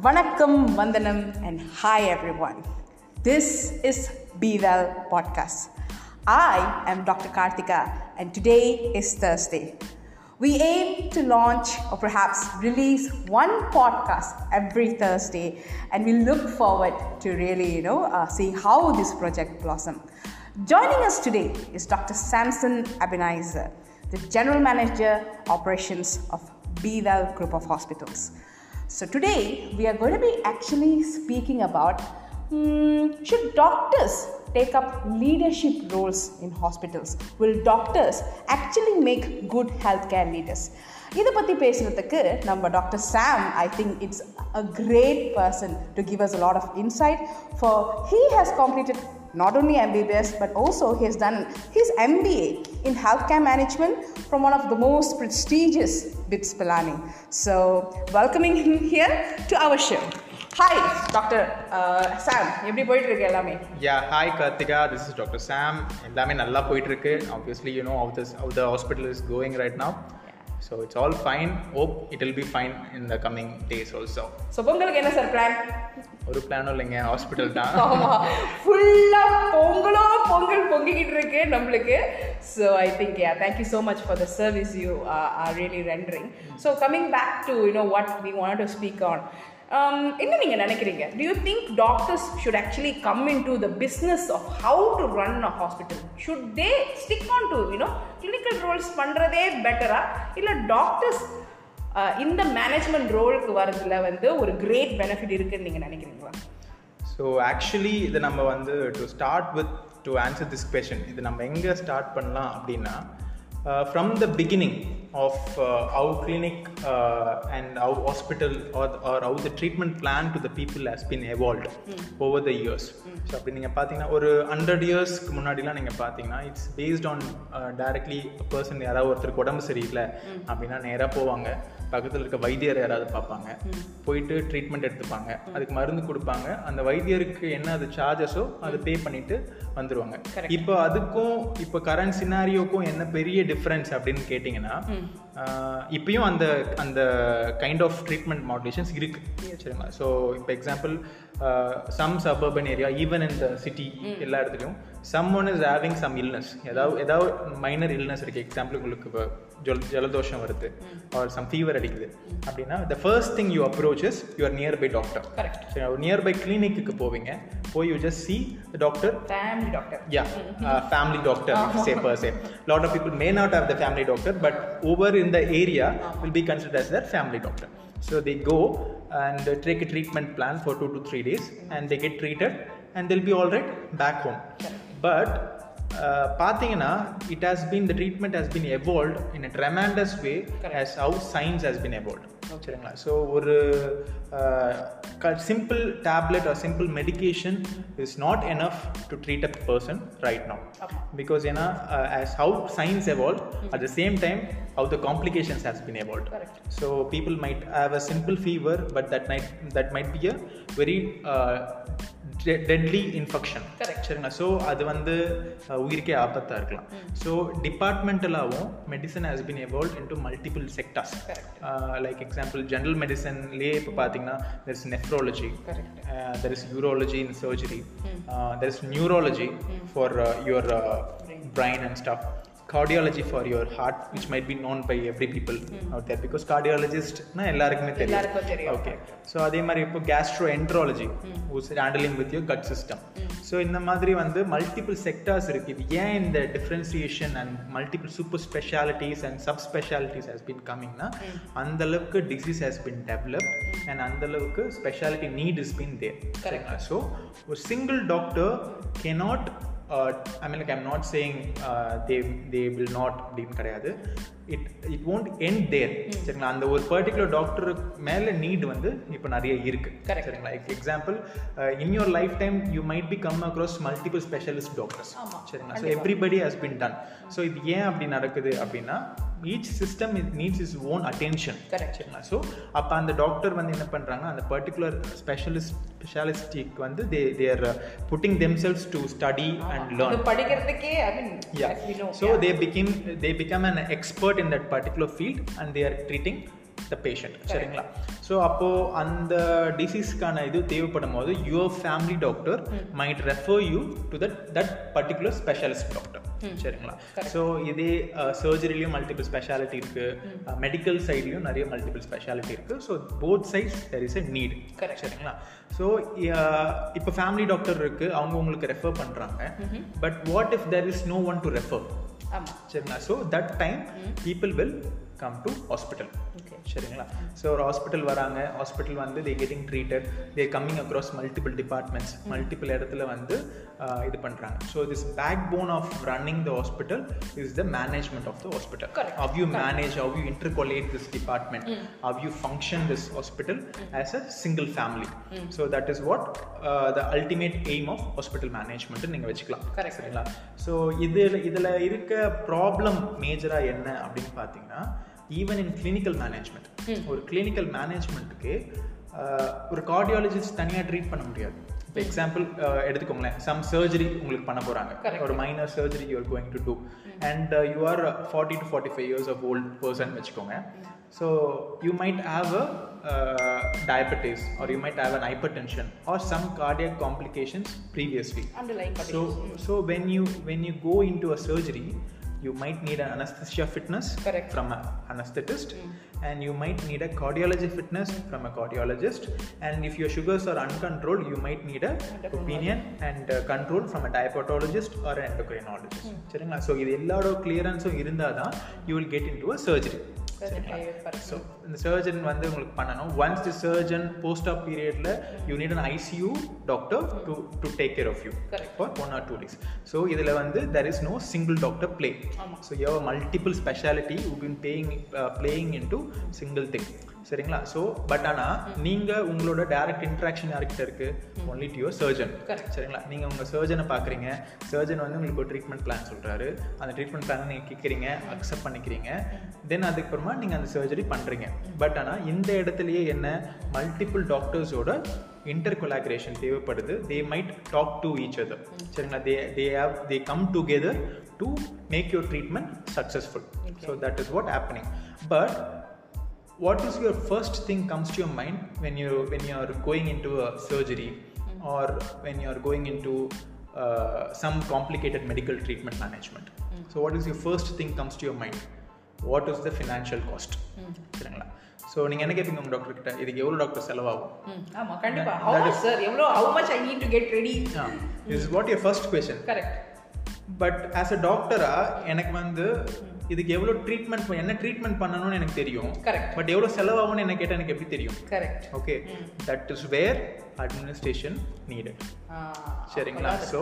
Vanakkam, Vandanam, and hi everyone. This is Be Well Podcast. I am Dr. Karthika, and today is Thursday. We aim to launch or perhaps release one podcast every Thursday, and we look forward to really, you know, uh, see how this project blossom. Joining us today is Dr. Samson Ebineizer, the General Manager Operations of Be Well Group of Hospitals. So today we are going to be actually speaking about hmm, should doctors take up leadership roles in hospitals? Will doctors actually make good healthcare leaders? இதை பற்றி பேசுகிறதுக்கு நம்ம doctor Sam I think it's a great person to give us a lot of insight for he has completed not only MBBS but also he has done his MBA in healthcare management from one of the most prestigious BITS Pilani. So, welcoming him here to our show. Hi, Dr. Uh, Sam. எப்படி போயிட்டு இருக்கு எல்லாமே yeah hi Karthika this is doctor Sam எல்லாமே நல்லா போயிட்டு இருக்கு obviously you know how this how the hospital is going right now So it's all fine hope it will be fine in the coming days also so பொங்கலுக்கு என்ன sir plan ஒரு பிளானும் இல்லைங்க. Hospital தான். ஆமா. ஃபுல்லா பொங்கலோ பொங்கல் பொங்கிக்கிட்டு இருக்கு நம்மளுக்கு. So I think yeah thank you so much for the service you are really rendering so coming back to you know what we want to speak on என்ன நீங்கள் நினைக்கிறீங்க? Do you think doctors should actually come in to the business of how to run a hospital should they stick on to you know clinical roles பண்ணுறதே பெட்டரா இல்லை doctors இந்த management ரோலுக்கு வரதுல வந்து ஒரு கிரேட் பெனிஃபிட் இருக்குன்னு நீங்கள் நினைக்கிறீங்களா? ஸோ ஆக்சுவலி இது நம்ம வந்து to start with to answer this question இது நம்ம எங்கே ஸ்டார்ட் பண்ணலாம் அப்படின்னா from the beginning of uh, how clinic uh, and how hospital or, or how the treatment plan to the people has been evolved mm. over the years. Hmm. So அப்படி நீங்கள் பார்த்தீங்கன்னா ஒரு hundred இயர்ஸ்க்கு முன்னாடிலாம் நீங்கள் பார்த்தீங்கன்னா it's based on directly uh, person யாராவது ஒருத்தருக்கு உடம்பு சரியில்லை hmm. அப்படின்னா நேராக போவாங்க. பக்கத்தில் இருக்க வைத்தியர் யாராவது பார்ப்பாங்க. போயிட்டு ட்ரீட்மெண்ட் எடுத்துப்பாங்க. அதுக்கு மருந்து கொடுப்பாங்க. அந்த வைத்தியருக்கு என்ன அது சார்ஜஸோ அது பே பண்ணிட்டு வந்துருவாங்க. இப்போ அதுக்கும் இப்போ கரண்ட் சினாரியோக்கும் என்ன பெரிய டிஃப்ரென்ஸ் அப்படின்னு கேட்டிங்கன்னா இப்பயும் அந்த அந்த கைண்ட் ஆஃப் ட்ரீட்மெண்ட் மாடுலேஷன்ஸ் இருக்கு. சரிங்களா? ஸோ இப்போ example some suburban area even in the city எல்லா இடத்துலையும் someone is having some illness ஏதாவது ஏதாவது மைனர் இல்னஸ் இருக்குது எக்ஸாம்பிள் உங்களுக்கு இப்போ ஜல் ஜலதோஷம் வருது ஆர் சம் ஃபீவர் அடிக்குது அப்படின்னா the first thing you approach is your nearby doctor correct சரி ஒரு நியர்பை கிளினிக்கு போவீங்க போய் you just see doctor family doctor yeah uh, family doctor say per se lot of people may not have the family doctor but over in the area will be considered as their family doctor so they go and uh, take a treatment plan for two to three days and they get treated and they'll be all right back home but பார்த்தீங்கன்னா it has been the treatment has been evolve in a tremendous way has how science has been evolve சரிங்களா so ஒரு simple tablet or simple medication is not enough to treat a person right now because ஏன்னா as how science evolve at the same time how the complications has been evolved so people might have a simple fever but that might that might be a very uh, deadly infection சரிங்களா? So அது வந்து உயிருக்கே ஆபத்தாக இருக்கலாம். So டிபார்ட்மெண்டலாகவும் medicine has been evolve into multiple sectors like example general மெடிசன்லேயே இப்போ பார்த்தீங்கன்னா there is nephrology there is urology in surgery there is neurology for your brain and stuff cardiology for your heart which might be known by every people mm. out there because cardiologist na எல்லாருக்குமே தெரியும். Okay so அதே மாதிரி இப்போ gastroenterology who's handling with your gut system so இந்த மாதிரி வந்து multiple sectors இருக்கு. இது ஏன் இந்த differentiation and multiple super specialities and sub specialities has been கம்மிங்னா அந்த அளவுக்கு disease has been develop and அந்த அளவுக்கு speciality need is been there so ஒரு single doctor cannot I mean, like, I'm not saying uh, they they will not அப்படின்னு கிடையாது. It it won't end there சரிங்களா? அந்த ஒரு பர்டிகுலர் டாக்டர் மேலே NEET வந்து இப்போ நிறைய இருக்கு. சரிங்களா? Example in your lifetime you might be come across multiple specialist doctors சரிங்களா? So everybody has been done so இது ஏன் அப்படி நடக்குது அப்படின்னா each system it needs is own attention சரிங்களா? ஸோ அப்போ அந்த டாக்டர் வந்து என்ன பண்ணுறாங்க அந்த பர்டிகுலர் ஸ்பெஷலிஸ்ட் ஸ்பெஷாலிஸ்டிக் வந்து they they're putting themselves to study and learn படிக்கிறதுக்கே so they became they become an expert in that particular field and they are treating the patient சரிங்களா? So அப்போது அந்த டிசீஸ்க்கான இது தேவைப்படும் போது your family doctor might refer you to that that particular specialist doctor சரிங்களா? So இதே சர்ஜரிலையும் மல்டிபிள் ஸ்பெஷாலிட்டி இருக்குது மெடிக்கல் சைட்லையும் நிறைய மல்டிபிள் ஸ்பெஷாலிட்டி இருக்குது so both sides there is a need. சரிங்களா? ஸோ இப்போ ஃபேமிலி டாக்டர் இருக்குது அவங்க உங்களுக்கு ரெஃபர் பண்ணுறாங்க but what if there is no one to refer சரிங்களா? So that time people will come to hospital சரிங்களா? ஸோ ஒரு ஹாஸ்பிட்டல் வராங்க. ஹாஸ்பிட்டல் வந்து they getting treated they coming across multiple departments multiple இடத்துல வந்து இது பண்ணுறாங்க so this backbone of running the hospital is the management of the hospital how you manage how you intercollate this department how you function this hospital as a single family so that is what the ultimate aim of hospital management நீங்கள் வச்சுக்கலாம். சரிங்களா? So இதில் இதில் இருக்க problem மேஜராக என்ன அப்படின்னு பார்த்தீங்கன்னா ஈவன் இன் கிளினிக்கல் மேனேஜ்மெண்ட் ஒரு கிளினிக்கல் மேனேஜ்மெண்ட்டுக்கு ஒரு கார்டியாலஜிஸ்ட் தனியாக ட்ரீட் பண்ண முடியாது. இப்போ எக்ஸாம்பிள் எடுத்துக்கோங்களேன். சம் சர்ஜரி உங்களுக்கு பண்ண போகிறாங்க. ஒரு minor surgery you are going to do and you are forty to forty five years of old person வச்சுக்கோங்க. So you might have a diabetes or you might have an hypertension or some cardiac complications previously. Underline so so when you when you go into a surgery you might need an anesthesia fitness Correct. from an anesthetist and you might need a cardiology fitness from a cardiologist and if your sugars are uncontrolled you might need a opinion and uh, control from a diabetologist or an endocrinologist சரிங்களா so இது எல்லாரோட கிளியரன்ஸும் இருந்தால் தான் you will get into a surgery so இந்த surgeon வந்து உங்களுக்கு பண்ணணும். Once the surgeon post op பீரியடில் you need an ICU doctor to to take care of you. For one or two days so இதில் வந்து there is no single doctor play. So your multiple speciality you been paying playing into single thing சரிங்களா? So but ஆனால் நீங்கள் உங்களோட direct interaction யார்கிட்ட இருக்கு? Only to your surgeon. சரிங்களா? நீங்கள் உங்கள் சர்ஜனை பார்க்குறீங்க சர்ஜன் வந்து உங்களுக்கு ஒரு ட்ரீட்மெண்ட் பிளான் சொல்கிறாரு அந்த ட்ரீட்மெண்ட் பிளான் நீங்கள் கேட்குறீங்க அக்செப்ட் பண்ணிக்கிறீங்க. தென் அதுக்கப்புறமா நீங்கள் அந்த சர்ஜரி பண்ணுறீங்க பட் ஆனால் இந்த இடத்துலயே என்ன? மல்டிபிள் டாக்டர்ஸோட இன்டர் கொலாபரேஷன் தேவைப்படுது they might talk to each other சரிங்களா? They they have they come together to make your treatment successful so that is what happening but what is your first thing comes to your mind when you when you are going into a surgery or when you are going into uh, some complicated medical treatment management so what is your first thing comes to your mind what is the financial cost சரிங்களா so நீங்கள் என்ன கேட்பீங்க உங்கள் doctor கிட்ட இதுக்கு எவ்வளோ doctor செலவாகும் ஆமா கண்டிப்பா ஹவு மச் சார் எவ்வளோ how much I need to get ready is what your first question correct but as a டாக்டரா எனக்கு வந்து இதுக்கு எவ்வளோ ட்ரீட்மெண்ட் என்ன ட்ரீட்மெண்ட் பண்ணணும்னு எனக்கு தெரியும். Correct. பட் எவ்வளோ செலவாகும்னு என்ன கேட்டால் எனக்கு எப்படி தெரியும்? Correct okay that is where administration needed சரிங்களா? ஸோ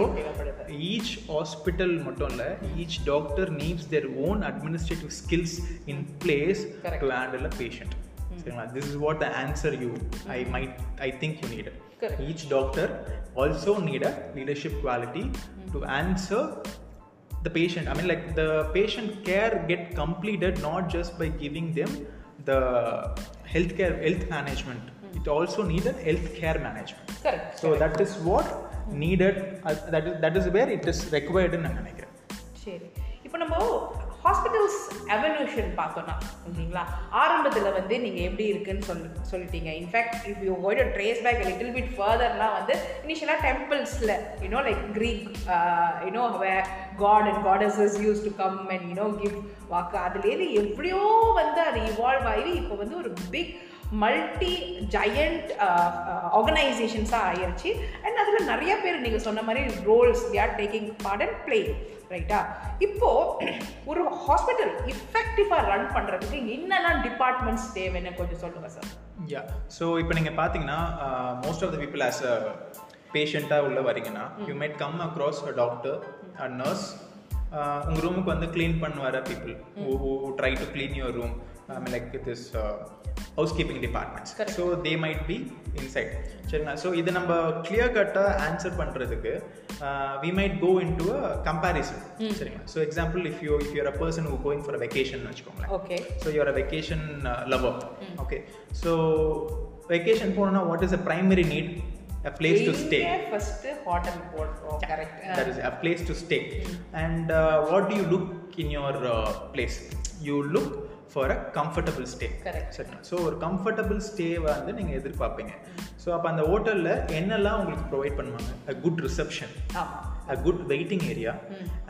ஈச் ஹாஸ்பிட்டல் மட்டும் இல்லை each doctor needs their own administrative skills in place. To handle a patient சரிங்களா? This is what the answer you I might I think you need. Each doctor also need a leadership quality to answer the patient i mean like the patient care get completed not just by giving them the healthcare health management it also need a healthcare management correct so that is what needed uh, that is that is where it is required ன்னு நான் நினைக்கிறேன் சரி இப்போ நம்ம hospitals evolution பார்த்தோன்னா ஓகேங்களா ஆரம்பத்தில் வந்து நீங்கள் எப்படி இருக்குன்னு சொல் சொல்லிட்டீங்க. In fact if you go to trace back little bit ஃபர்தர்லாம் வந்து இனிஷியலாக டெம்பிள்ஸில் you know like Greek you know where god and goddesses use to come and you know give வாக்கு. அதுலேருந்து எப்படியோ வந்து அது இவால்வ் ஆகி இப்போ வந்து ஒரு பிக் மல்டி ஜயண்ட் ஆர்கனைசேஷன்ஸாக ஆயிடுச்சு அண்ட் அதில் நிறைய பேர் நீங்கள் சொன்ன மாதிரி roles we are taking part and play ரைட்டா இப்போ ஒரு ஹாஸ்பிட்டல் இஃபெக்டிவாக ரன் பண்ணுறதுக்கு என்னெல்லாம் டிபார்ட்மெண்ட்ஸ் தேவைன்னு கொஞ்சம் சொல்லுங்கள் சார் யா ஸோ இப்போ நீங்கள் பார்த்தீங்கன்னா most of the people as a பேஷண்ட்டாக உள்ள வரீங்கன்னா you might come across a doctor a nurse உங்கள் ரூமுக்கு வந்து க்ளீன் பண்ண வர people try to clean your room like this house keeping departments Correct. So they might be inside சரிங்களா so இது நம்ம கிளியர் கட்டாக ஆன்சர் பண்ணுறதுக்கு we might go into a comparison சரிங்களா so example if you if you're a person who going for vacation வச்சுக்கோங்களேன் okay so you are அ vacation lower okay so vacation போனோம்னா what is a primary need a place to stay first hotel போடுறோம் that correct is a place to stay and uh, what do you look in your uh, place you look for a comfortable stay Correct. சரிங்களா so ஒரு comfortable stay வந்து நீங்கள் எதிர்பார்ப்பீங்க. So அப்போ அந்த ஹோட்டலில் என்னெல்லாம் உங்களுக்கு ப்ரொவைட் பண்ணுவாங்க? அ குட் ரிசப்ஷன் ஆமா. A good waiting area.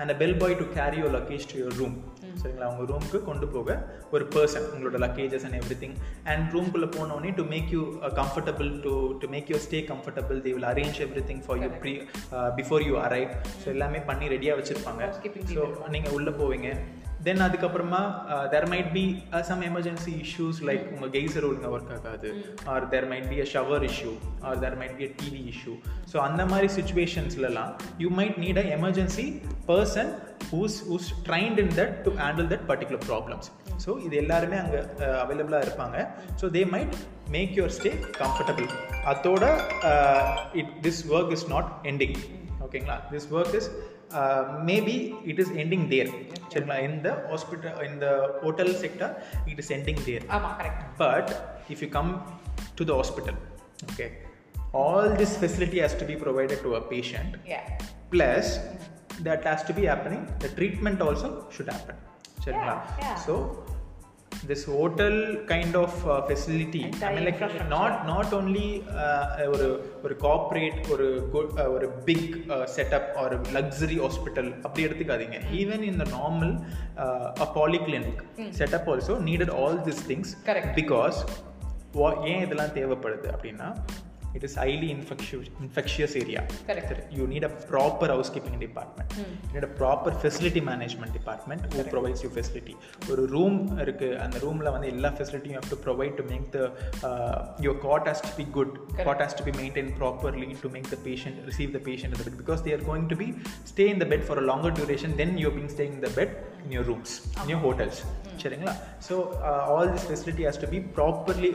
and a bellboy to carry your luggage to your room. சரிங்களா? உங்க ரூமுக்கு கொண்டு போக ஒரு பர்சன் உங்களோட luggages and everything and ரூம்குள்ளே போனோடனே to make you comfortable to to make you stay comfortable they will arrange everything for you pre before you arrive so எல்லாமே பண்ணி ரெடியாக வச்சுருப்பாங்க. ஸோ நீங்கள் உள்ளே போவீங்க. தென் அதுக்கப்புறமா there might be some emergency issues like உங்கள் கெய்சர் ஒழுங்காக ஒர்க் ஆகாது. Or there might be a shower issue or there might be a TV issue so அந்த மாதிரி சுச்சுவேஷன்ஸ்லலாம் you might need a emergency person who's who's trained in that to handle that particular problems so இது எல்லாருமே அங்கே அவைலபிளாக இருப்பாங்க. So they might make your stay comfortable அதோட it this work is not ending ஓகேங்களா this work is maybe it is ending தேர் சரிங்களா இந்த hospital இந்த hotel sector it is ending தேர் ஆமா correct but if you come to the hospital okay all this facility has to be provided to a patient yeah plus that has to be happening the treatment also should happen சரிங்களா Yeah, yeah. so this hotel kind of uh, facility not not like ஒரு ஒரு corporate ஒரு good ஒரு big setup ஒரு luxury hospital அப்படி எடுத்துக்காதீங்க. Even இந்த normal a polyclinic setup also needed all this things because ஏன் இதெல்லாம் தேவைப்படுது அப்படின்னா it is highly infectious infectious area. Correct. Correct. You need a proper housekeeping department. Hmm. You need facility proper facility management department who Correct. ஒரு room இருக்கு அந்த ரூம்ல வந்து எல்லா ஃபெசிலிட்டியும் you have to provide to make the your cot has to be good cot has to be maintain properly to make the patient receive the patient bed because they are going to be stay in the bed for a longer duration then you been staying the bed in your rooms in your hotels சரிங்களா so all this facility has to be properly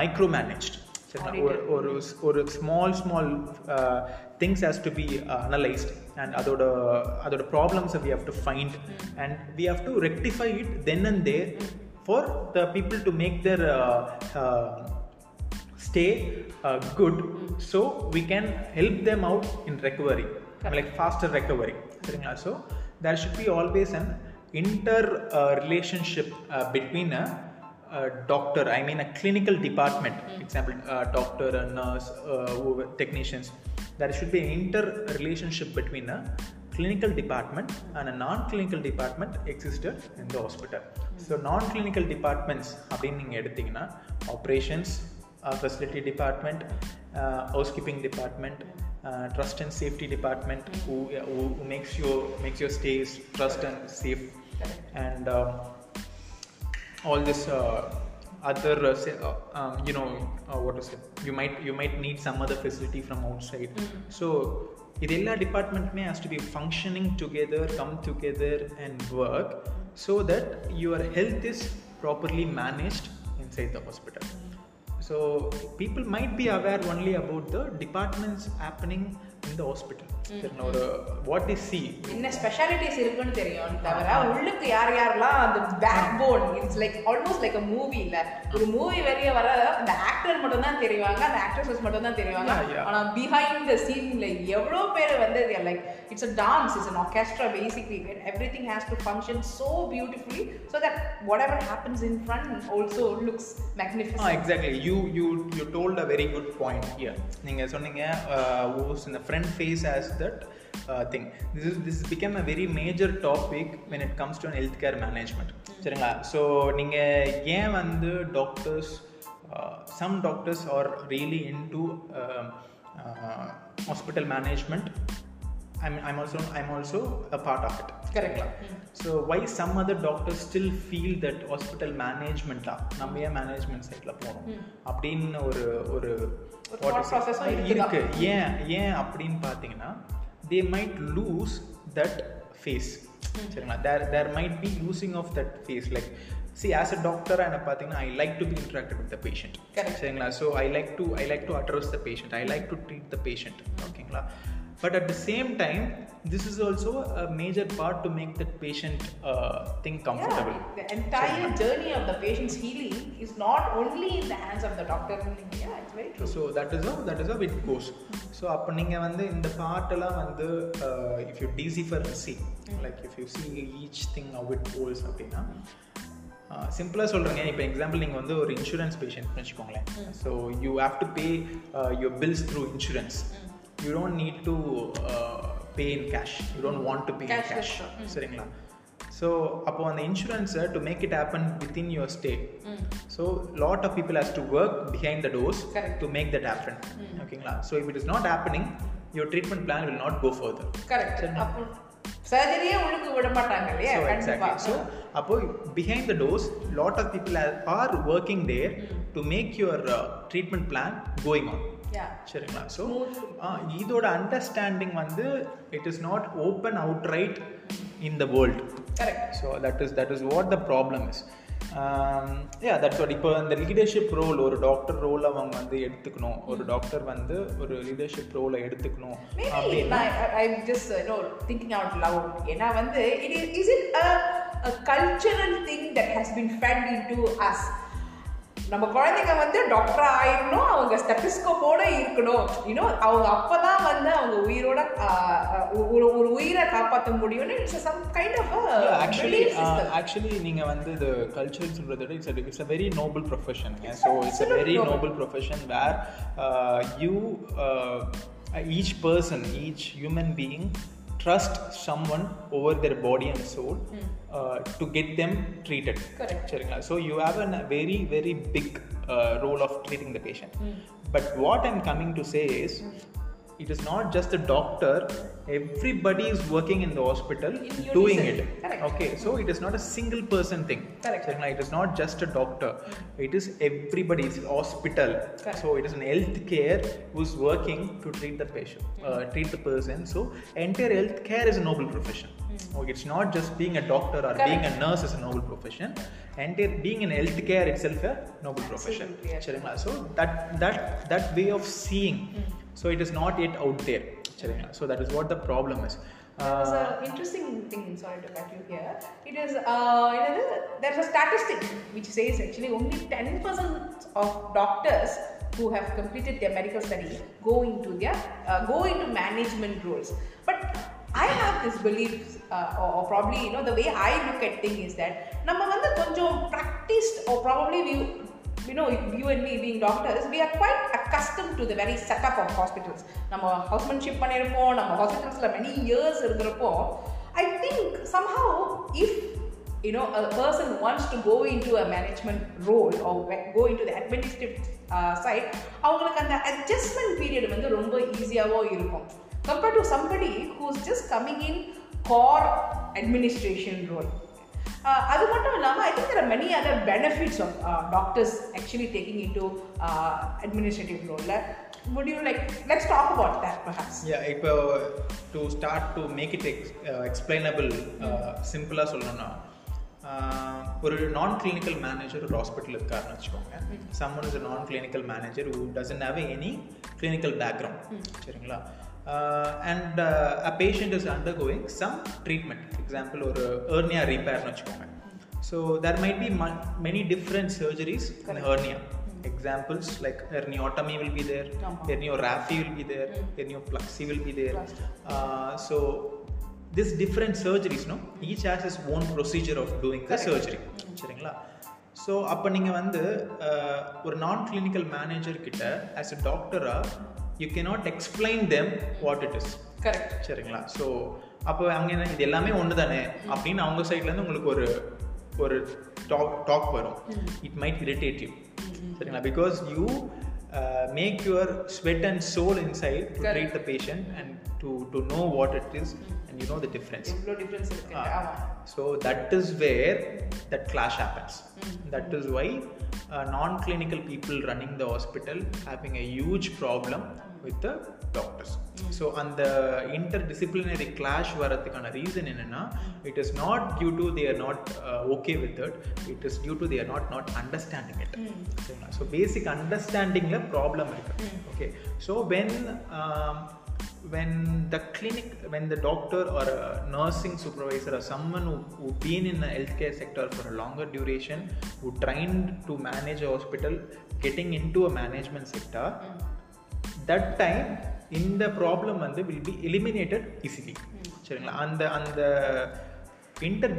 micro managed ஒரு ஒரு ஒரு small small things has to be analysed and அதோட அதோட ப்ராப்ளம்ஸை we have to find and we have to rectify it then and there for the people to make there stay uh, good so we can help them out in recovery like faster recovery சரிங்களா so there should be always an inter uh, relationship uh, between a, a doctor i mean a clinical department example uh, doctor a nurse uh, who- technicians there should be an inter relationship between a clinical department and a non-clinical department existed in the hospital so non-clinical departments அப்படின்னு நீங்கள் எடுத்தீங்கன்னா operations uh, facility department, uh, housekeeping department, uh, trust and safety department, who, who, who makes your makes all this uh, other uh, uh, you know what is it you might you might need some other facility from outside. Mm-hmm. so idella department may has to be functioning together come together and work so that your health is properly managed inside the hospital. So people might be aware only about the departments happening in the hospital. ஒரு what they see. என்ன specialities இருக்குன்னு தெரியும் தவிர உள்ளுக்கு யார் யாரெல்லாம் அந்த backbone it's like almost like a movie இல்ல ஒரு மூவி வெளியே வர அந்த ஆக்டர் மட்டும் தான் தெரிவாங்க அந்த ஆக்ட்ரஸஸ் மட்டும் தான் தெரிவாங்க. ஆனா பிஹைண்ட் த சீன்ல எவ்வளோ பேர் வந்து like it's a dance it's an orchestra basically everything has to function so beautifully so that whatever happens in front also looks magnificent exactly. You you you told a very good point here. நீங்க சொன்னீங்க the front face as that uh, thing. This is this has become a very major topic when it comes to an healthcare management. சரிங்களா so நீங்க ஏன் வந்து doctors some doctors are really into hospital management I'm, I'm also I'm also a part of it. Correct. So why some other doctors still feel that hospital management நம்ம ஏன் management சைட்ல போகணும் அப்படின்னு ஒரு ஒரு. இருக்கு. ஏன் ஏன் அப்படின்னு பார்த்தீங்கன்னா they might lose that face சரிங்களா? There there might be losing of that face like see as a doctor என்ன பார்த்தீங்கன்னா I like to be interacted with the patient. சரிங்களா? So I like to I like to address the patient I like to treat the patient ஓகேங்களா? But at the same time this is also a major part to make that patient think comfortable Yeah, the entire journey of the patient's healing is not only in the hands of the doctor. Yeah, it's very true. So that is how that is how it goes so அப்போ நீங்கள் வந்து இந்த பாட்டெல்லாம் வந்து if you decipher see like if you see each thing how it goes அப்படின்னா சிம்பிளாக சொல்கிறேங்க இப்போ எக்ஸாம்பிள் நீங்கள் வந்து ஒரு இன்சூரன்ஸ் பேஷண்ட் வச்சுக்கோங்களேன். So you have to pay your bills through insurance you don't need to pay in cash you don't want to pay in Cashless cash தான். சரிங்களா ஸோ அப்போ அந்த இன்சூரன்ஸை to make it happen within your stay so lot of people has to work behind the doors Correct. To make that happen ஓகேங்களா so if it is not happening your treatment plan will not go further correct அப்போ சர்ஜரியே உள்ளுக்கு விட மாட்டாங்க இல்லையா exactly so அப்போ behind the doors lot of people are working there to make your treatment plan going on சரிங்களா? So இதோட understanding வந்து it is not open out right in the world correct so that is that is what the problem is yeah that's what இப்போ அந்த leadership role ஒரு doctor role அவங்க வந்து எடுத்துக்கணும். ஒரு டாக்டர் வந்து ஒரு லீடர்ஷிப் ரோலை எடுத்துக்கணும் ஏன்னா வந்து it is it cultural thing that has been fed in to us நம்ம குழந்தைங்க வந்து டாக்டர் ஆயிடணும் அவங்க ஸ்டெபிஸ்கோப்போட இருக்கணும். யூனோ அவங்க அப்பதான் வந்து அவங்க உயிரோட ஒரு ஒரு உயிரை காப்பாற்ற முடியும்னு it's some kind of actually actually நீங்க வந்து இது கல்ச்சர் சொல்றதை விட it's it's a very noble profession so it's a very. Noble profession where you each person each human being trust someone over their body and soul mm. uh, to get them treated correct so you have a very very big uh, role of treating the patient mm. but what i'm coming to say is mm it is not just the doctor. Everybody is working in the hospital in doing it. Correct. okay so it is not a single person thing. Correct. So it is not just a doctor. Mm-hmm. It is everybody. It's hospital. Correct. so it is an health care who's working to treat the patient uh, mm-hmm. treat the person. So entire health care is a noble profession. Mm-hmm. Okay, it's not just being a doctor or Correct. being a nurse is a noble profession, and being in healthcare itself a noble profession. So that that that way of seeing mm. so it is not yet out there சரிங்களா? so that is what the problem is There's Uh, an interesting thing, sorry to cut you here. It is, uh, you know, there's a statistic which says actually only 10% of doctors who have completed their medical study go into their, uh, go into management roles. But I have this belief, uh, or, or probably, you know, the way I look at things is that நம்ம வந்து கொஞ்சம் practiced or probably we you know, you and me being doctors, we are quite accustomed to the very setup of hospitals. நம்ம ஹவுஸ்மேன்ஷிப் பண்ணியிருப்போம் நம்ம ஹாஸ்பிட்டல்ஸில் many years இருக்கிறப்போ I think somehow if you know a person wants to go into a management role or go into the administrative uh, side அவங்களுக்கு அந்த adjustment period வந்து ரொம்ப ஈஸியாவோ இருக்கும் compared to somebody who's just coming in core administration role uh, அது மட்டும் இல்லாமல் I think there many other benefits of doctors actually taking in to administrative ரோலில் would you like let's talk about that perhaps. Yeah இப்போ to start to make it ex explainable சிம்பிளாக சொல்லணும்னா uh, ஒரு non clinical manager ஒரு hospital இருக்காருன்னு வச்சுக்கோங்க. Someone is non clinical manager who doesn't have any clinical background சரிங்களா? And a patient is undergoing some treatment example ஒரு hernia ரிப்பேர்னு வச்சுக்கோங்க. So there might be many different surgeries in hernia examples like herniotomy will be there herniorrhaphy will be there hernioplasty will be there so this different surgeries no each has is own procedure of doing the surgery சரிங்களா? So அப்போ நீங்கள் வந்து ஒரு non clinical manager கிட்ட as a டாக்டராக you cannot explain them what it is correct சரிங்களா? So அப்போ அவங்க என்ன இது எல்லாமே ஒன்று தானே அப்படின்னு அவங்க சைட்லேருந்து உங்களுக்கு ஒரு ஒரு டாக் டாக் வரும். இட் மைட் இரிட்டேட் யூ சரிங்களா? Because you make your sweat and soul inside to. Treat the patient and to to know what it is and you know the difference எவ்வளோ டிஃப்ரென்ஸ் இருக்கு ஆமாம் so that is where that clash happens that is why uh, non-clinical people running the hospital having a huge problem with the doctors so அந்த interdisciplinary clash வரதுக்கான reason என்னன்னா it is not due to they are not uh, okay with it it is due to they are not not understanding it சரிங்களா? so basic understandingல problem இருக்கு okay so when um, when the clinic when the doctor or a nursing supervisor or someone who, who been in the healthcare sector for a longer duration who trained to manage a hospital getting into a management sector that time இந்த problem வந்து will be eliminated easily சரிங்களா அந்த அந்த inter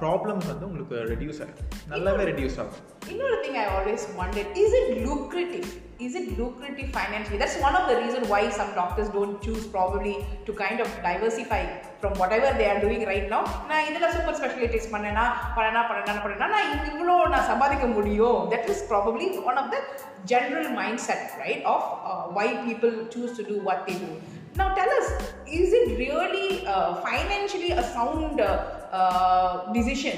problems வந்து உங்களுக்கு reduce ஆகும் நல்லாவே reduce ஆகும் இன்னொரு thing I always wanted is it lucrative? Is it lucrative financially? That's one of the reasons why some doctors don't choose probably to kind of diversify from whatever they are doing right now. நான் இதில் super specialities பண்ணேனா பண்ணனா பண்ணனா பண்ணனா நான் இங்க இவ்வளோ நான் சம்பாதிக்க முடியும் that is probably one of the general mindset right of why people choose to do what they do. Now tell us, is it really uh, financially a sound uh, uh, decision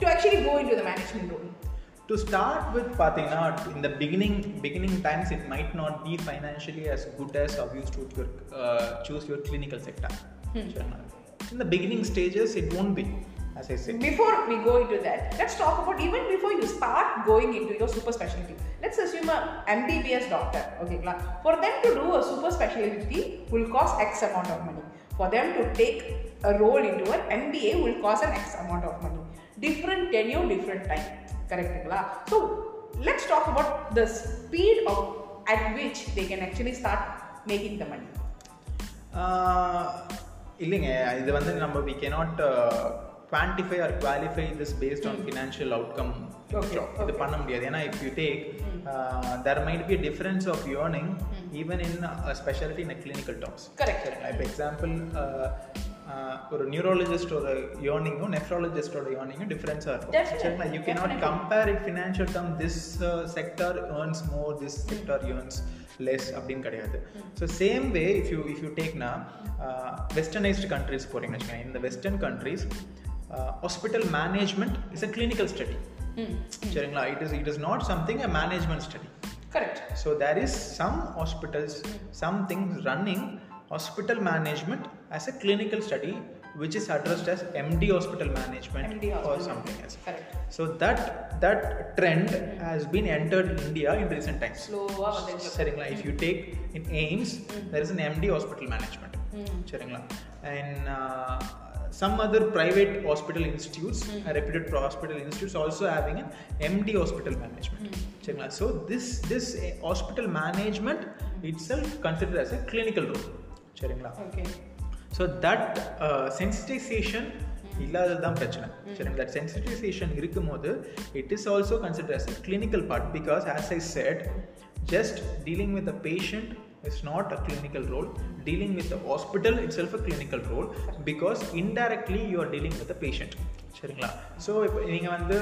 to actually go into the management role? to start with பார்த்தீங்கன்னா in the beginning beginning times it might not be financially as good as how you choose your uh, choose your clinical sector சரிங்களா? in the beginning stages it won't be as I said Before we go into that, let's talk about even before you start going into your super specialty. Let's assume a MBBS doctor, okay, kla- for them to do a super specialty will cost X amount of money. For them to take a role into an MBA will cost an X amount of money. Different tenure, different time. கரெக்டுங்களா so let's talk about the speed of at which they can actually start making the money இல்லைங்க. இது வந்து நம்ம we can not quantify or qualify this based on financial outcome இது பண்ண முடியாது. ஏன்னா if you take there might be difference of earning even in speciality in clinical docs correct இப்போ example ஒரு நியூரோலஜிஸ்டோட ஏர்னிங்கும் நெஃப்ராலஜிஸ்டோட ஏர்னிங்கும் டிஃபரன்ஸாக இருக்கும். சரிங்களா? You cannot definitely. Compare it financial term this sector earns more this sector earns less அப்படின்னு கிடையாது. So same way if you if you டேக்னா westernised countries போகிறீங்கன்னு வச்சுக்கோங்க. இந்த western countries hospital management is a clinical study சரிங்களா? It is it is not something a management study Correct. so there is some hospitals some things running hospital management as a clinical study which is addressed as md hospital management MD or hospital something else Correct. so that that trend has been entered in india in recent times ஸ்லோவாக வந்து சரிங்களா if you take in aims there is an md hospital management சரிங்களா and uh, some other private hospital institutes uh, reputed pro- hospital institutes also having an md hospital management சரிங்களா so this this uh, hospital management itself considered as a clinical role சரிங்களா Okay. so that sensitisation இல்லாதது தான் பிரச்சனை. சரி that sensitisation இருக்கும்போது it is also consider as clinical part because as I said just dealing with a patient is not a clinical role dealing with hospital itself a clinical role because indirectly you are dealing with a patient சரிங்களா? So இப்போ நீங்கள் வந்து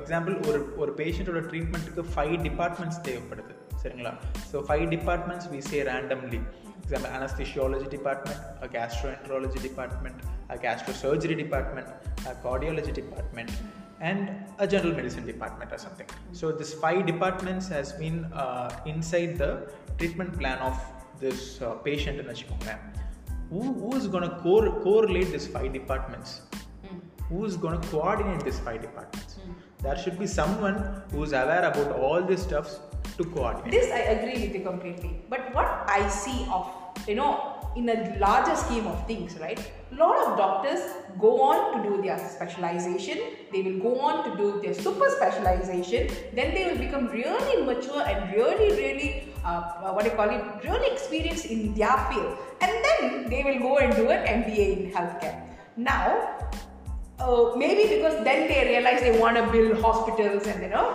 example ஒரு ஒரு பேஷண்ட்டோட ட்ரீட்மெண்ட்டுக்கு five departments தேவைப்படுது. சரிங்களா? So five departments we say randomly example anesthesiology department a gastroenterology department a gastrosurgery department a cardiology department and a general medicine department or something. So this five departments has been uh, inside the treatment plan of this uh, patient in who, who is going to core, correlate these five departments who is going to coordinate these five departments there should be someone who is aware about all these stuffs to coordinate This I agree with you completely. But what I see of, you know, in a larger scheme of things, right? A lot of doctors go on to do their specialization, they will go on to do their super specialization, then they will become really mature and really, really, uh, what do you call it, really experienced in their field. And then they will go and do an MBA in healthcare. Now, maybe because then they realize they want to build hospitals and you know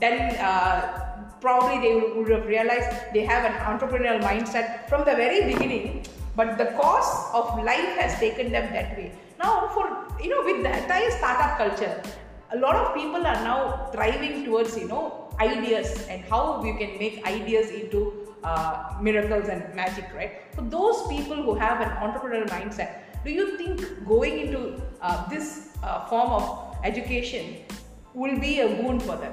then uh, probably they would have realized they have an entrepreneurial mindset from the very beginning. But the cost of life has taken them that way. Now for you know with the entire startup culture a lot of people are now driving towards you know ideas and how we can make ideas into uh, miracles and magic right? For those people who have an entrepreneurial mindset do you think going into uh, this uh, form of education will be a boon for them?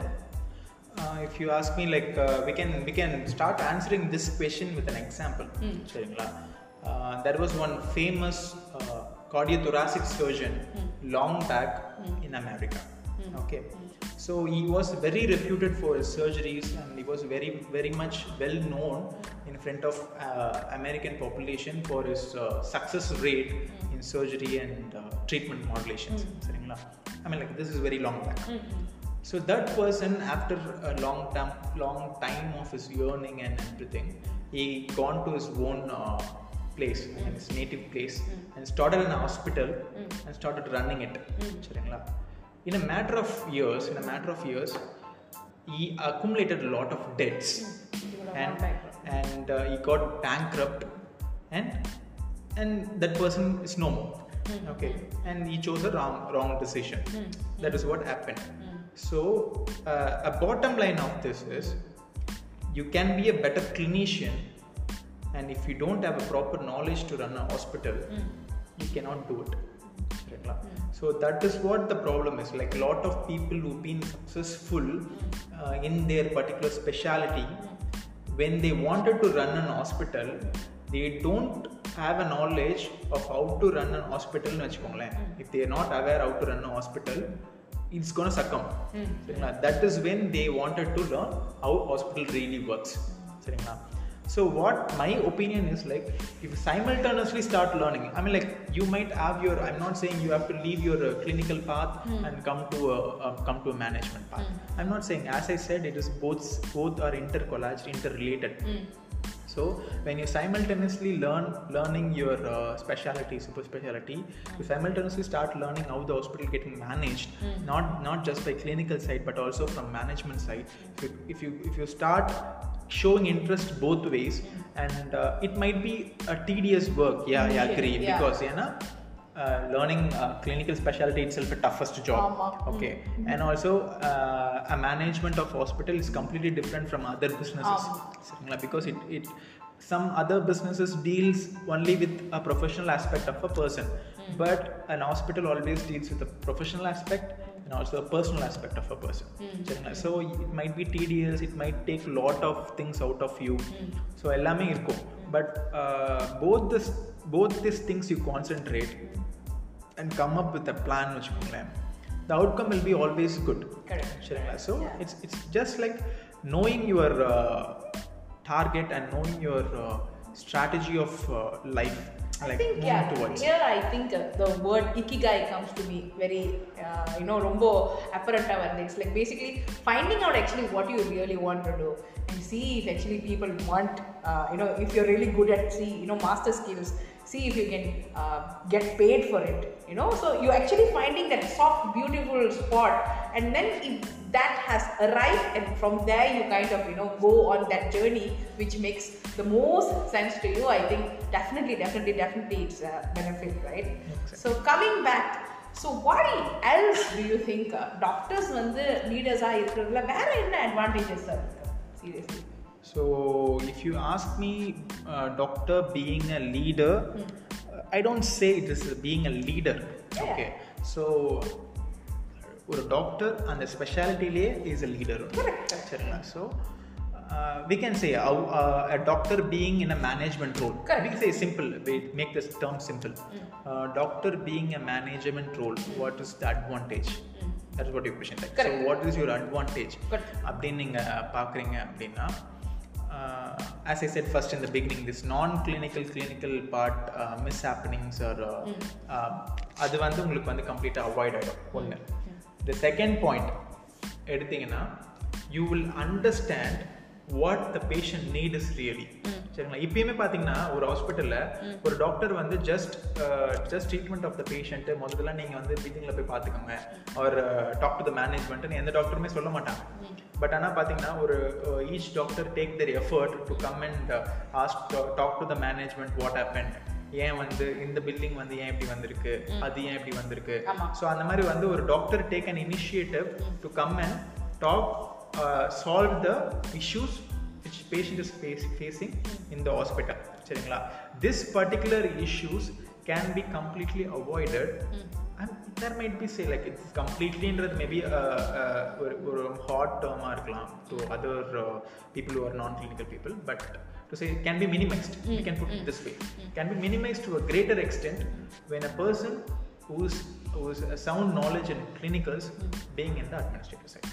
Uh, if you ask me, like uh, we can we can start answering this question with an example. Mm. there was one famous uh, cardiothoracic surgeon mm. long back mm. in America. Hmm. Okay, hmm. so he was very reputed for his surgeries and he was very very much well known in front of uh, American population for his uh, success rate mm. in surgery and uh, treatment modulations. Mm. I mean, like this is very long back. Mm-hmm. So that person, after a long time, long time of his yearning and everything, he gone to his own uh, place, mm. his native place, and started an hospital and started running it. In a matter of years, in a matter of years, he accumulated a lot of debts and and uh, he got bankrupt. And and that person is no more. Mm. okay. And he chose a wrong wrong decision. Mm. that is what happened. So uh, a bottom line of this is you can be a better clinician and if you don't have a proper knowledge to run a hospital hmm. you cannot do it. Hmm. So that is what the problem is. Like a lot of people who've been successful hmm. uh, in their particular specialty when they wanted to run an hospital they don't have a knowledge of how to run an ஹாஸ்பிட்டல்னு வச்சுக்கோங்களேன். If they're not aware how to run a hospital it's gonna succumb சரிங்களா? That is when they wanted to learn how hospital really works சரிங்களா? So what my opinion is like if you simultaneously start learning i mean like you might have your i'm not saying you have to leave your uh, clinical path and come to a uh, come to a management path. I'm not saying as i said it is both both are intercollaged interrelated so when you simultaneously learn learning your uh, specialty super specialty you simultaneously start learning how the hospital getting managed not not just by clinical side but also from management side. If you if you, if you start showing interest both ways and uh, it might be a tedious work. Yeah i agree Yeah. because you know uh, learning uh, clinical specialty itself a toughest job ஆமா. okay and also uh, a management of hospital is completely different from other businesses சரிங்களா? because it it some other businesses deals only with a professional aspect of a person but an hospital always deals with a professional aspect and also a personal aspect of a person சரிங்களா? so it might be tedious it might take a lot of things out of you so எல்லாமே இருக்கும் but uh, both this both these things you concentrate and come up with a plan வச்சுக்கோங்களேன் the outcome will be always good Correct. சரிங்களா so Yeah. it's it's just like knowing your uh, target and knowing your uh, strategy of uh, life I like think moving yeah. towards Here I think uh, the word ikigai comes to me very uh, you know rombo apparent and it's like basically finding out actually what you really want to do and see if actually people want uh, you know if you're really good at see you know master skills see if you can uh, get paid for it you know so you're actually finding that soft beautiful spot and then if that has arrived and from there you kind of you know go on that journey which makes the most sense to you i think definitely definitely definitely it's a benefit right Exactly. so coming back so what else do you think uh, doctors வந்து leaders-ஆ இருக்கிறதுல வேற என்ன advantages இருக்கு seriously so if you ask me uh, doctor being a leader uh, i don't say it is being a leader Yeah. okay so ஒரு doctor அந்த ஸ்பெஷாலிட்டிலே is a leader Correct. சரிங்களா so we can say uh, uh, a doctor being in a management role Correct. we say simple we make this term simple uh, doctor being a management role what is the advantage that is what your question like so Correct. what is your advantage Correct. அப்படின்னு நீங்கள் பார்க்குறீங்க அப்படின்னா Uh, as I said first in the beginning this non-clinical clinical part uh, mishappenings or uh, uh, அது வந்து உங்களுக்கு வந்து கம்ப்ளீட்டாக avoid ஆகிடும் ஒன்று the second point எடுத்தீங்கன்னா you will understand what the patient need is really. சரிங்களா? இப்பயுமே பார்த்தீங்கன்னா ஒரு ஹாஸ்பிட்டலில் ஒரு டாக்டர் வந்து just just treatment of the patient முதல்ல நீங்கள் வந்து மீட்டிங்கில் போய் பார்த்துக்கோங்க. அவர் டாக் டு த மேனேஜ்மெண்ட்னு எந்த டாக்டருமே சொல்ல மாட்டாங்க. பட் ஆனால் பார்த்தீங்கன்னா ஒரு each doctor take their effort to come and ask talk to the management what happened. ஏன் வந்து இந்த பில்டிங் வந்து ஏன் இப்படி வந்திருக்கு? அது ஏன் இப்படி வந்திருக்கு. ஸோ அந்த மாதிரி வந்து ஒரு doctor take an initiative to come and talk solve the issues which patient is facing in the hospital சரிங்களா? This particular issues can be completely avoided there might be say like it's கம்ப்ளீட்லின்றது maybe ஒரு ஒரு hard டேர்மாக இருக்கலாம் so other people are non clinical people but to say can be minimised you can put this way can be minimised to a greater extent when a person whose whose sound knowledge and clinicals being in the administrative side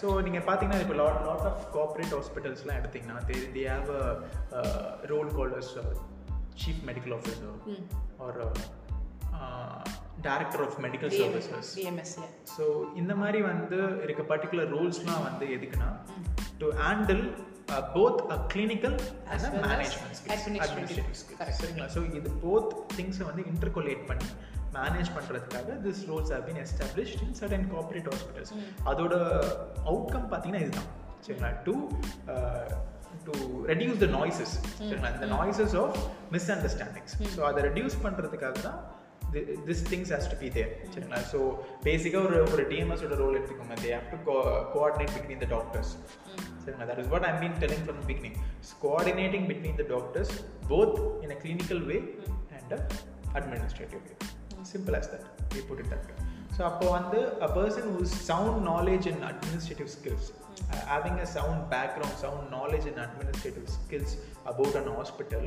so நீங்கள் பார்த்தீங்கன்னா இப்போ lot lot of corporate ஹாஸ்பிட்டல்ஸ்லாம் எடுத்திங்கன்னா they they have a role called as chief medical officer or director of medical services so இந்த மாதிரி வந்து இருக்க particular ரூல்ஸ்லாம் வந்து எதுக்குன்னா to handle both a clinical As and a well as management skills administrative. skills. Correct. சரிங்களா so இது both திங்ஸை வந்து இன்டர்கொலேட் பண்ணி மேனேஜ் பண்ணுறதுக்காக this roles have been established in certain corporate hospitals. அதோட அவுட்கம் பார்த்தீங்கன்னா இதுதான். சரிங்களா? To to reduce the noises சரிங்களா? இந்த noises of misunderstandings so அதை ரெடியூஸ் பண்ணுறதுக்காக தான் this things has to be there சரிங்களா ஸோ பேசிக்காக ஒரு ஒரு டிஎம்எஸோட ரோல் எடுத்துக்கோங்க they have to coordinate between the doctors சரிங்களா that is what I mean telling from beginning coordinating between the doctors both in a clinical way and administrative way simple as that we put it that way so அப்போ வந்து a person who's sound knowledge in administrative skills uh, having a sound background sound knowledge in administrative skills about an hospital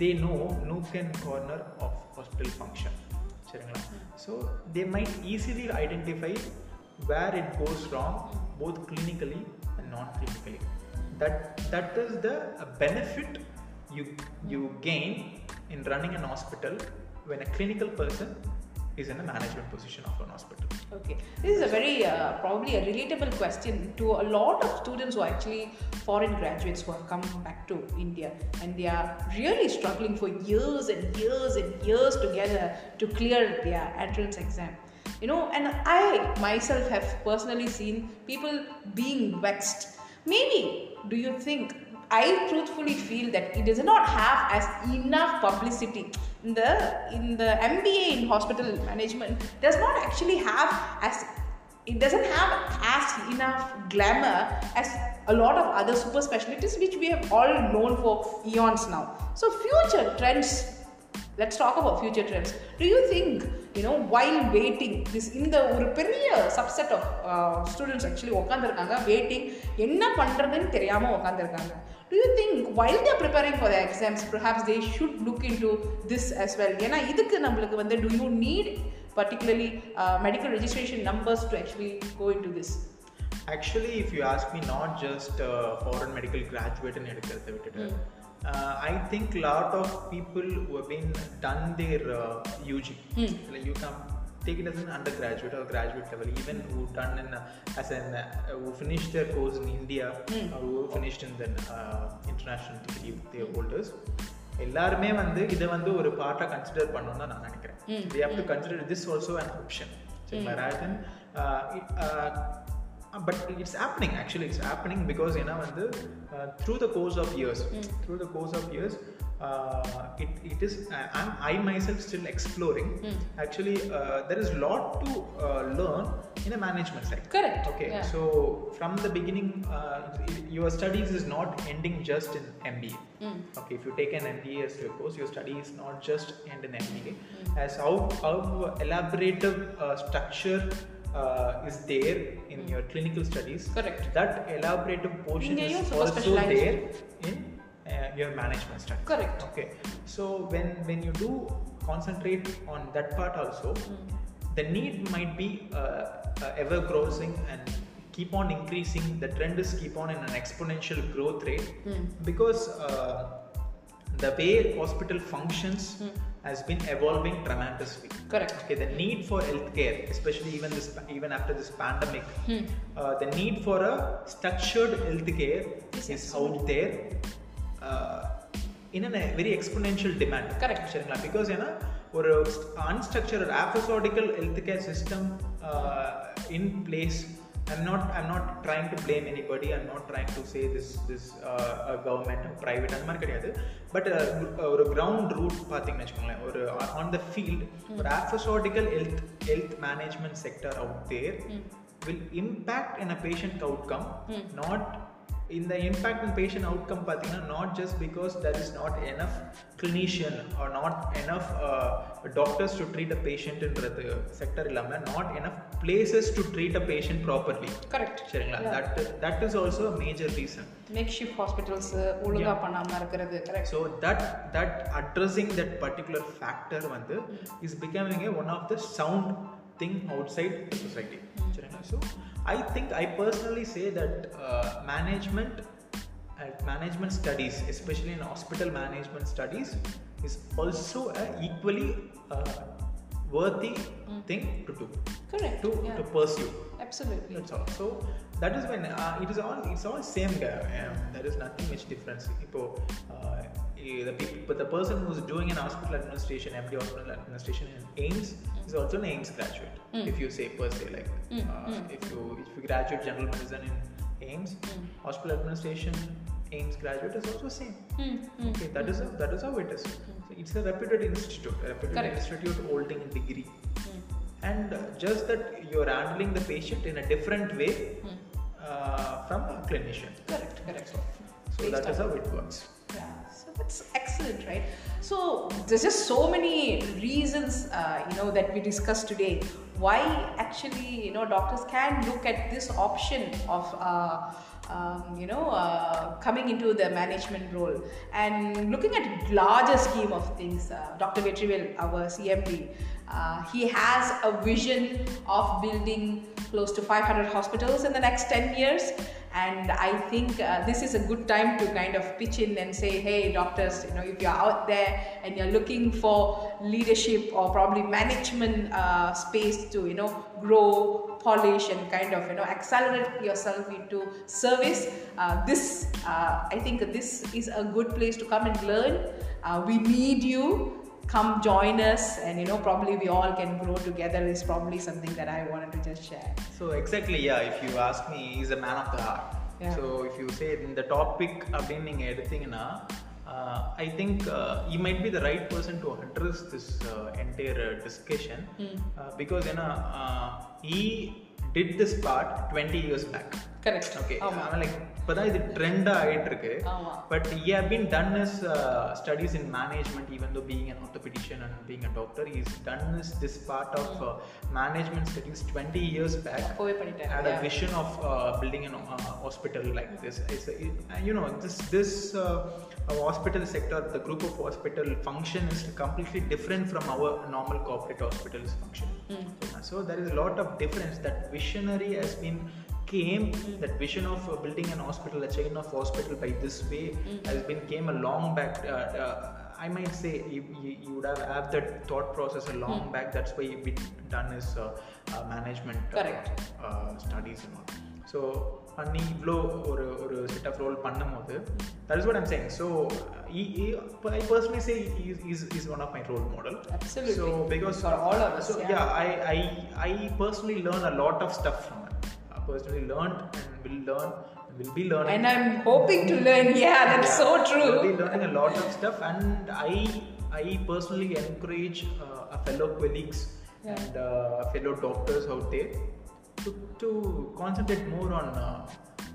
they know nook and corner of hospital so they might easily identify where it goes wrong, both clinically and non-clinically. That that is the benefit you you gain in running an hospital when a clinical person is in a management position of an hospital. Okay, this is a very uh, probably a relatable question to a lot of students who are actually foreign graduates who have come back to India and they are really struggling for years and years and years together to clear their entrance exam. You know, and I myself have personally seen people being vexed. Maybe, do you think? I truthfully feel that it does not have as enough publicity. In the in the MBA in hospital management does not actually have as it doesn't have as enough glamour as a lot of other super specialties which we have all known for eons now. So future trends let's talk about future trends do you think you know while waiting this இந்த ஒரு பெரிய subset of uh, students actually உட்காந்துருக்காங்க waiting என்ன பண்றதுன்னு தெரியாம உட்காந்துருக்காங்க do you think while they are preparing for the exams perhaps they should look into this as well ஏன்னா இதுக்கு நம்மளுக்கு வந்து do you need particularly uh, medical registration numbers to actually go into this Actually, if you ask me, not just uh, foreign medical graduate and எடுக்கிறத விட்டுட்டு uh, I think lot of people who have been done their uh, UG, like you come take it as an undergraduate or graduate level, even who done in, as an who finished their course in India mm. or who finished in the uh, international degree their holders. எல்லாருமே வந்து இதை வந்து ஒரு பார்ட்டாக consider பண்ணணும்னு தான் நான் நினைக்கிறேன் we have to consider this also an option but it's opening actually it's opening because ஏன்னா வந்து through the course of years through the course of years uh, it, it is uh, I'm, i myself still exploring mm. actually uh, there is a lot to uh, learn in a management side correct okay yeah. so from the beginning uh, your studies is not ending just in mba mm. okay if you take an mba as your course your study is not just end in mba mm. as how how elaborative uh, structure uh, is there in hmm. your clinical studies. Correct. That elaborative portion is also there in uh, your management studies Correct. okay. So when when you do concentrate on that part also the need might be uh, uh, ever growing and keep on increasing. The trend is keep on in an exponential growth rate. Because uh, the way hospital functions has been evolving tremendously. Correct. Okay the need for healthcare especially even this even after this pandemic uh, the need for a structured healthcare is out there uh, in a very exponential demand Correct. சரிங்களா because ஏன்னா ஒரு unstructured ஆஃபசோடிக்கல் health care system in place I'm not I'm not trying to blame anybody I'm not trying to say this this uh, a government private அந்த மாதிரி கிடையாது but ஒரு ground root பார்த்தீங்கன்னு வச்சுக்கோங்களேன் ஒரு ஆன் த ஃபீல்ட் ஒரு ஆஃபசோடிக்கல் health health management sector out there will impact in a patient outcome not இந்த impact and patient outcome பார்த்தீங்கன்னா not just because that is not enough clinician or not enough doctors to treat a பேஷண்ட்டுன்றது sector இல்லாமல் not enough places to treat a patient properly correct சரிங்களா? That that is also major reason makeshift hospitals ஒழுங்காக பண்ணாமல் இருக்கிறது. Correct so that that addressing that particular factor வந்து is becoming a one of the sound thing outside society சரிங்களா? So i think i personally say that uh, management uh, management studies especially in hospital management studies is also a equally uh, worthy thing to do correct to, yeah. to pursue absolutely That's all. So that is when uh, it is all it's all same guy. Yeah, there is nothing much difference. Uh, the people, but the person who's doing an hospital administration, MD hospital administration in AIIMS is also an AIIMS graduate. Hmm. If you say per se, like hmm. uh, hmm. if you if you graduate general medicine in AIIMS, hospital administration AIIMS graduate is also same. Okay, that is how, that is how it is. So it's a reputed institute, a reputed Correct. institute holding a degree and just that you're handling the patient in a different way uh, from a clinician. correct correct So Based that is how it works. That's excellent, right? So there's just so many reasons, uh, you know, that we discussed today. Why actually, you know, doctors can look at this option of, uh, um, you know, uh, coming into the management role and looking at larger scheme of things. Uh, Dr. Vetrivel, our CMD, uh, he has a vision of building close to 500 hospitals in the next 10 years. And i think uh, this is a good time to kind of pitch in and say hey doctors you know if you're out there and you're looking for leadership or probably management uh, space to you know grow polish and kind of you know accelerate yourself into service uh, this uh, i think this is a good place to come and learn. Uh, we need you come join us and you know probably we all can grow together is probably something that i wanted to just share So exactly, yeah. If you ask me, he's a man of the heart. Yeah. So if you say in the topic அப்படின்னு நீங்க எடுத்தீங்கன்னா uh, I think uh, he might be the right person to address this uh, entire uh, discussion uh, because you know, uh, he did this part 20 years back. correct Okay, ஆமா அவன் like இப்போதான் இது ட்ரெண்டாக ஆயிட்டு இருக்கு ஆமா But he have been done his uh, studies in management, even though being an orthopedician and being a doctor, he's done his, this part of uh, management studies 20 years back. அப்போவே பண்ணிட்டேன் Had a Yeah. vision of uh, building a uh, hospital like this. It's a, it, and you know this this uh, uh, hospital sector, the group of hospital function is completely different from our normal corporate hospitals function. So there is a lot of difference. That visionary has been came that vision of uh, building an hospital a chain of hospital by this way has been came a long back uh, uh, i might say you, you, you would have had that thought process a long back that's why you've been done his uh, uh, management uh, Correct. uh, studies and all so பண்ணி இவ்வளோ ஒரு ஒரு set of role பண்ணும்போது that is what I'm saying so I personally say is is one of my role model Absolutely. So because For all of us, so yeah. yeah I, I I personally learn a lot of stuff from it. I personally learned and will learn will be learning. and i'm hoping to learn yeah that's Yeah, so Will be true learning a lot of stuff, and I I personally encourage uh, our fellow colleagues Yeah. and uh, fellow doctors out there to, to concentrate more on uh,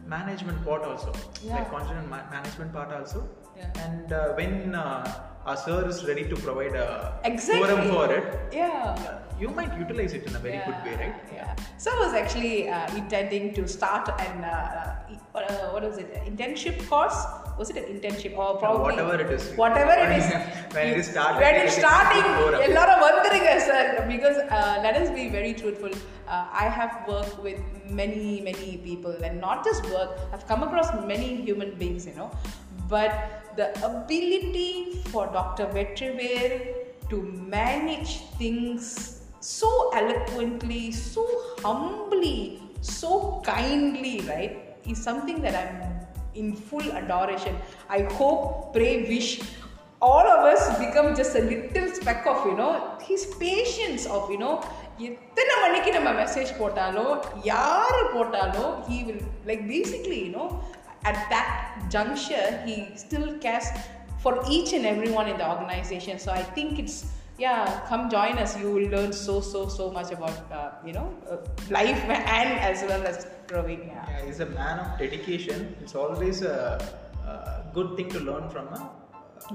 management part also. Yeah. Like concentrate on ma- management part also. Yeah. And uh, when uh, our sir is ready to provide a Exactly. forum for it, yeah uh, you might utilize it in a very yeah, good way, right? Yeah. So I was actually uh, intending to start an uh, uh, what uh, was it? Internship course? Was it an internship or uh, probably whatever it is? Whatever it is. when it is starting. When it's starting, a lot of wondering, uh, sir. Because let us be very truthful. I have worked with many, many people, and not just work. I've come across many human beings, you know. But the ability for Dr. Vetrivel to manage things so eloquently, so humbly, so kindly, right, is something that I'm in full adoration. I hope, pray, wish all of us become just a little speck of, you know, his patience of, you know, எத்தனை மணிக்கு நம்ம message போட்டாலும் யார் போட்டாலும் he will like basically you know at that juncture he still cares for each and everyone in the organization so i think it's yeah come join us you will learn so so so much about uh, you know uh, life and as well as growing yeah. Yeah, he's a man of dedication. It's always a, a good thing to learn from a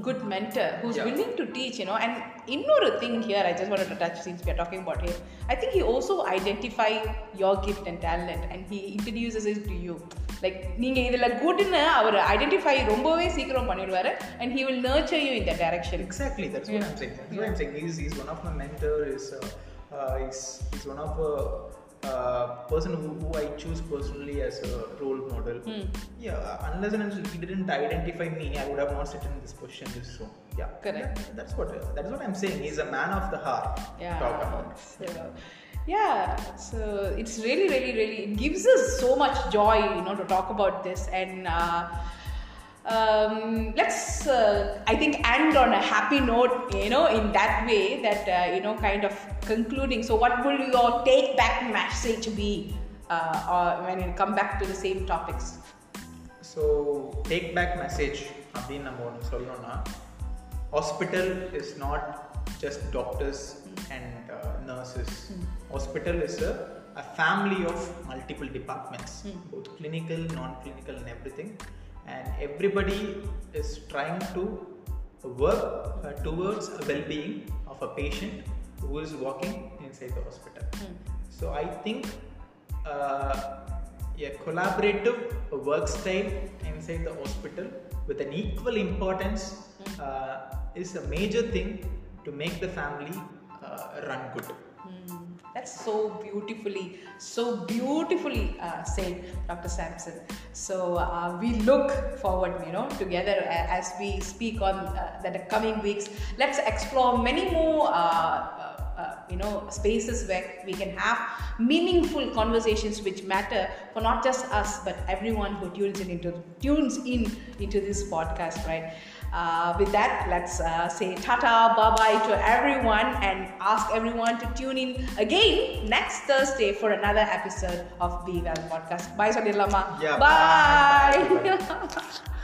good mentor who's Yeah. willing to teach you know and another thing here i just wanted to touch since we are talking about him i think he also identify your gift and talent and he introduces it to you like நீங்க இதுல குட்னு அவர் identify ரொம்பவே சீக்கிரம் பண்ணிடுவாரு and he will nurture you in that direction Exactly, that's what Yeah. I'm saying. That's what I'm saying. He's, he's one of my mentor. Is uh, uh, he's, he's one of uh, person who, who I choose personally as a role model. Hmm. Yeah, unless and until he didn't identify me, I would have not sit in this position this soon. Yeah, Correct. That- that's what that's what I'm saying. He's a man of the heart. yeah Talk about. so, yeah so it's really really really it gives us so much joy you know to talk about this and uh, um, let's uh, i think end on a happy note you know in that way that uh, you know kind of concluding so what will your take back message be uh, or when you come back to the same topics so take back message அப்படின்னு நம்ம ஒன்று சொல்லணும்னா hospital is not just doctors and nurses hospital is a family of multiple departments both clinical non-clinical and everything and everybody is trying to work uh, towards a well-being of a patient who is walking inside the hospital. So i think uh, a collaborative work style inside the hospital with an equal importance uh, is a major thing to make the family uh, run good. That's so beautifully, so beautifully uh, said, Dr. Samson. So uh, we look forward, you know, together as we speak on uh, the coming weeks. Let's explore many more. Uh, uh, uh, you know spaces where we can have meaningful conversations which matter for not just us but everyone who tunes in into tunes in into this podcast right uh, with that let's uh, say tata bye bye to everyone and ask everyone to tune in again next thursday for another episode of be well podcast bye Sodilama Yeah, bye, bye. Bye.